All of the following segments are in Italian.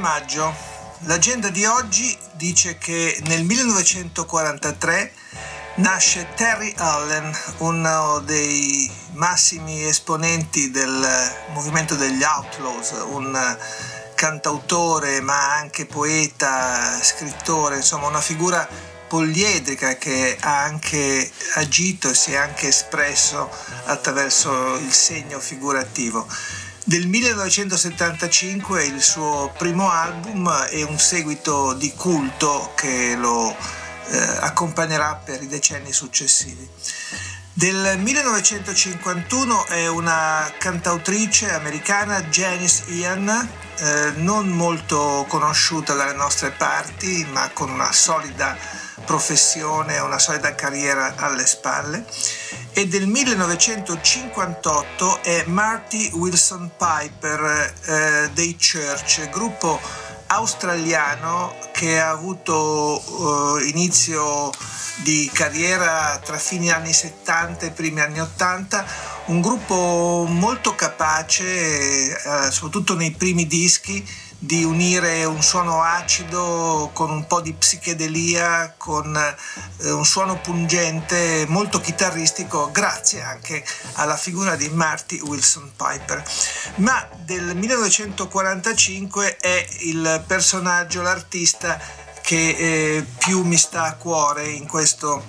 Maggio. L'agenda di oggi dice che nel 1943 nasce Terry Allen, uno dei massimi esponenti del movimento degli Outlaws, un cantautore ma anche poeta, scrittore, insomma una figura poliedrica che ha anche agito e si è anche espresso attraverso il segno figurativo. Del 1975 il suo primo album e un seguito di culto che lo eh, accompagnerà per i decenni successivi. Del 1951 è una cantautrice americana, Janice Ian, eh, non molto conosciuta dalle nostre parti, ma con una solida professione, una solida carriera alle spalle. E del 1958 è Marty Wilson Piper eh, dei Church, gruppo australiano che ha avuto eh, inizio di carriera tra fine anni 70 e primi anni 80, un gruppo molto capace, eh, soprattutto nei primi dischi, di unire un suono acido con un po' di psichedelia, con eh, un suono pungente, molto chitarristico, grazie anche alla figura di Marty Wilson Piper. Ma del 1945 è il personaggio, l'artista che eh, più mi sta a cuore in questo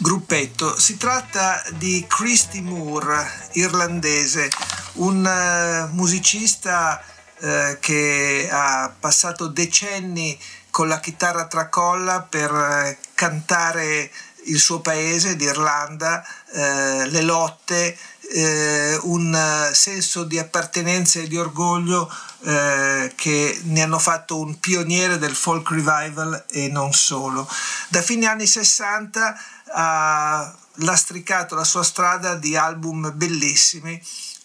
gruppetto. Si tratta di Christy Moore, irlandese, un uh, musicista eh, che ha passato decenni con la chitarra tracolla per eh, cantare il suo paese, l'Irlanda, eh, le lotte, eh, un senso di appartenenza e di orgoglio eh, che ne hanno fatto un pioniere del folk revival e non solo. Da fine anni 60 ha lastricato la sua strada di album bellissimi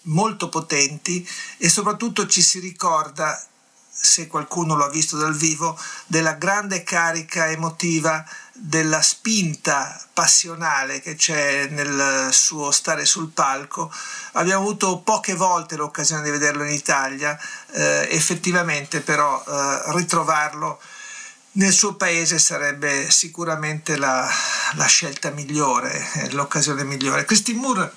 molto potenti e soprattutto ci si ricorda, se qualcuno lo ha visto dal vivo, della grande carica emotiva, della spinta passionale che c'è nel suo stare sul palco. Abbiamo avuto poche volte l'occasione di vederlo in Italia, eh, effettivamente però eh, ritrovarlo nel suo paese sarebbe sicuramente la, la scelta migliore, eh, l'occasione migliore. Christine Moore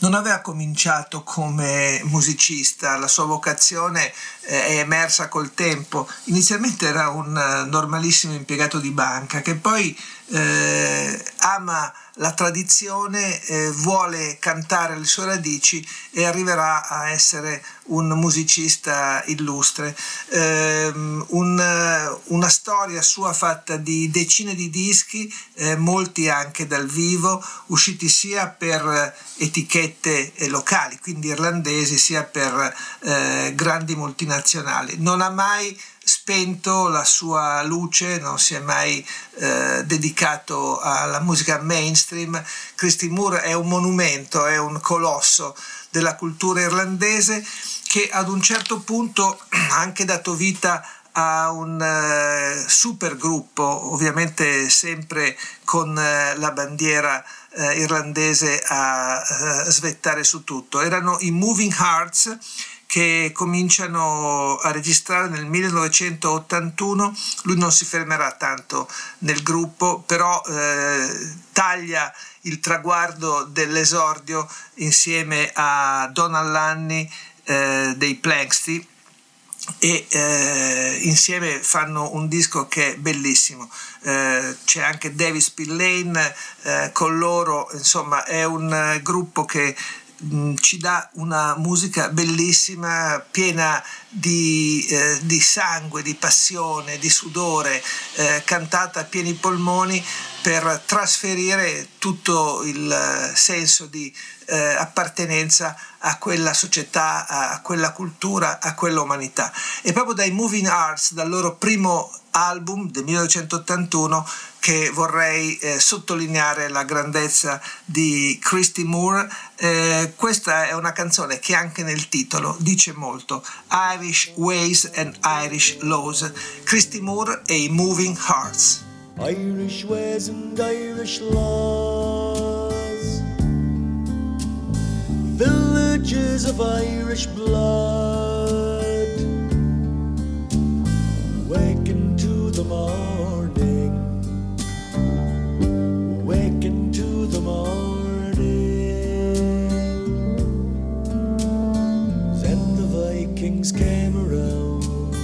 non aveva cominciato come musicista, la sua vocazione eh, è emersa col tempo. Inizialmente era un eh, normalissimo impiegato di banca che poi eh, ama la tradizione, eh, vuole cantare le sue radici e arriverà a essere un musicista illustre. Eh, un, una storia sua fatta di decine di dischi, eh, molti anche dal vivo, usciti sia per etichette locali, quindi irlandesi, sia per eh, grandi multinazionali. Non ha mai spento la sua luce, non si è mai eh, dedicato alla musica mainstream. Christy Moore è un monumento, è un colosso della cultura irlandese che ad un certo punto ha anche dato vita a un uh, super gruppo, ovviamente sempre con uh, la bandiera uh, irlandese a svettare su tutto. Erano i Moving Hearts che cominciano a registrare nel 1981. Lui non si fermerà tanto nel gruppo, però eh, taglia il traguardo dell'esordio insieme a Donald Lanny eh, dei Planksty e eh, insieme fanno un disco che è bellissimo. Eh, c'è anche Davis Spillane eh, con loro, insomma, è un gruppo che Mm, ci dà una musica bellissima, piena di, eh, di sangue, di passione, di sudore, eh, cantata a pieni polmoni per trasferire tutto il senso di eh, appartenenza a quella società, a quella cultura, a quella umanità. E proprio dai Moving Arts, dal loro primo album del 1981, che vorrei eh, sottolineare la grandezza di Christy Moore. Eh, questa è una canzone che anche nel titolo dice molto, Irish Ways and Irish Laws, Christy Moore e i Moving Hearts. Irish ways and Irish laws, of Irish blood, waken to the morning, waken to the morning. Then the Vikings came around.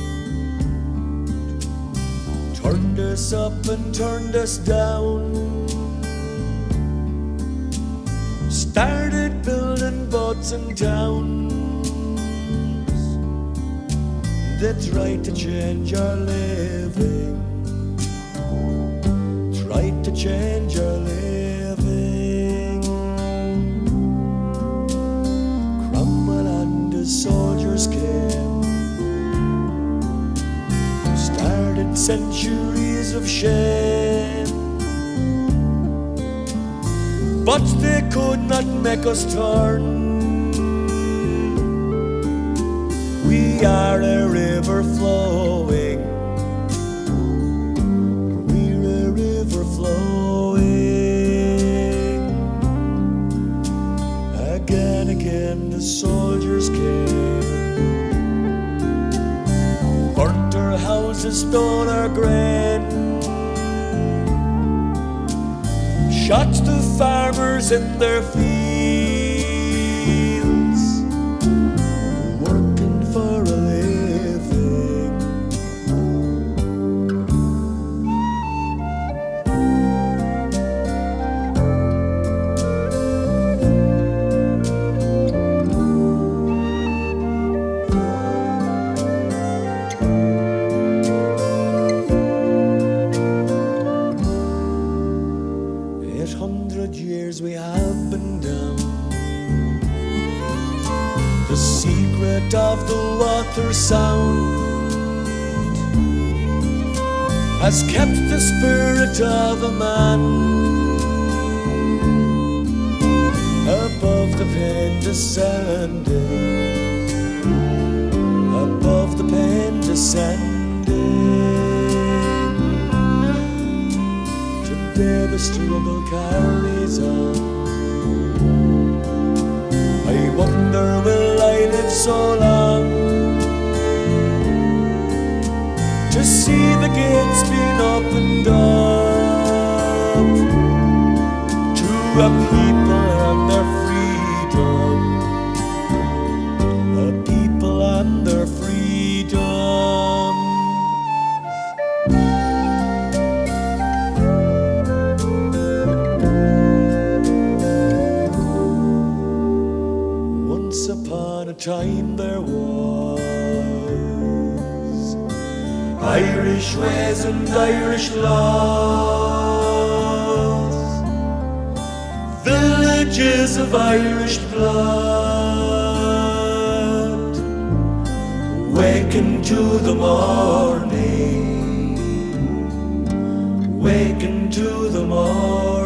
turned us up and turned us down. Started building and towns that tried to change our living. Tried to change our living. Cromwell and his soldiers came started centuries of shame. But they could not make us turn. We are a river flowing. We're a river flowing. Again, again, the soldiers came burnt our houses, stole our grain, shot the farmers in their fields, water sound has kept the spirit of a man above the pain descending, above the pain descending. Today the struggle carries on. I wonder will I live so long opened to a people and their freedom, a people and their freedom. Once upon a time there was Irish ways and Irish laws, villages of Irish blood, waken to the morning, waken to the morning.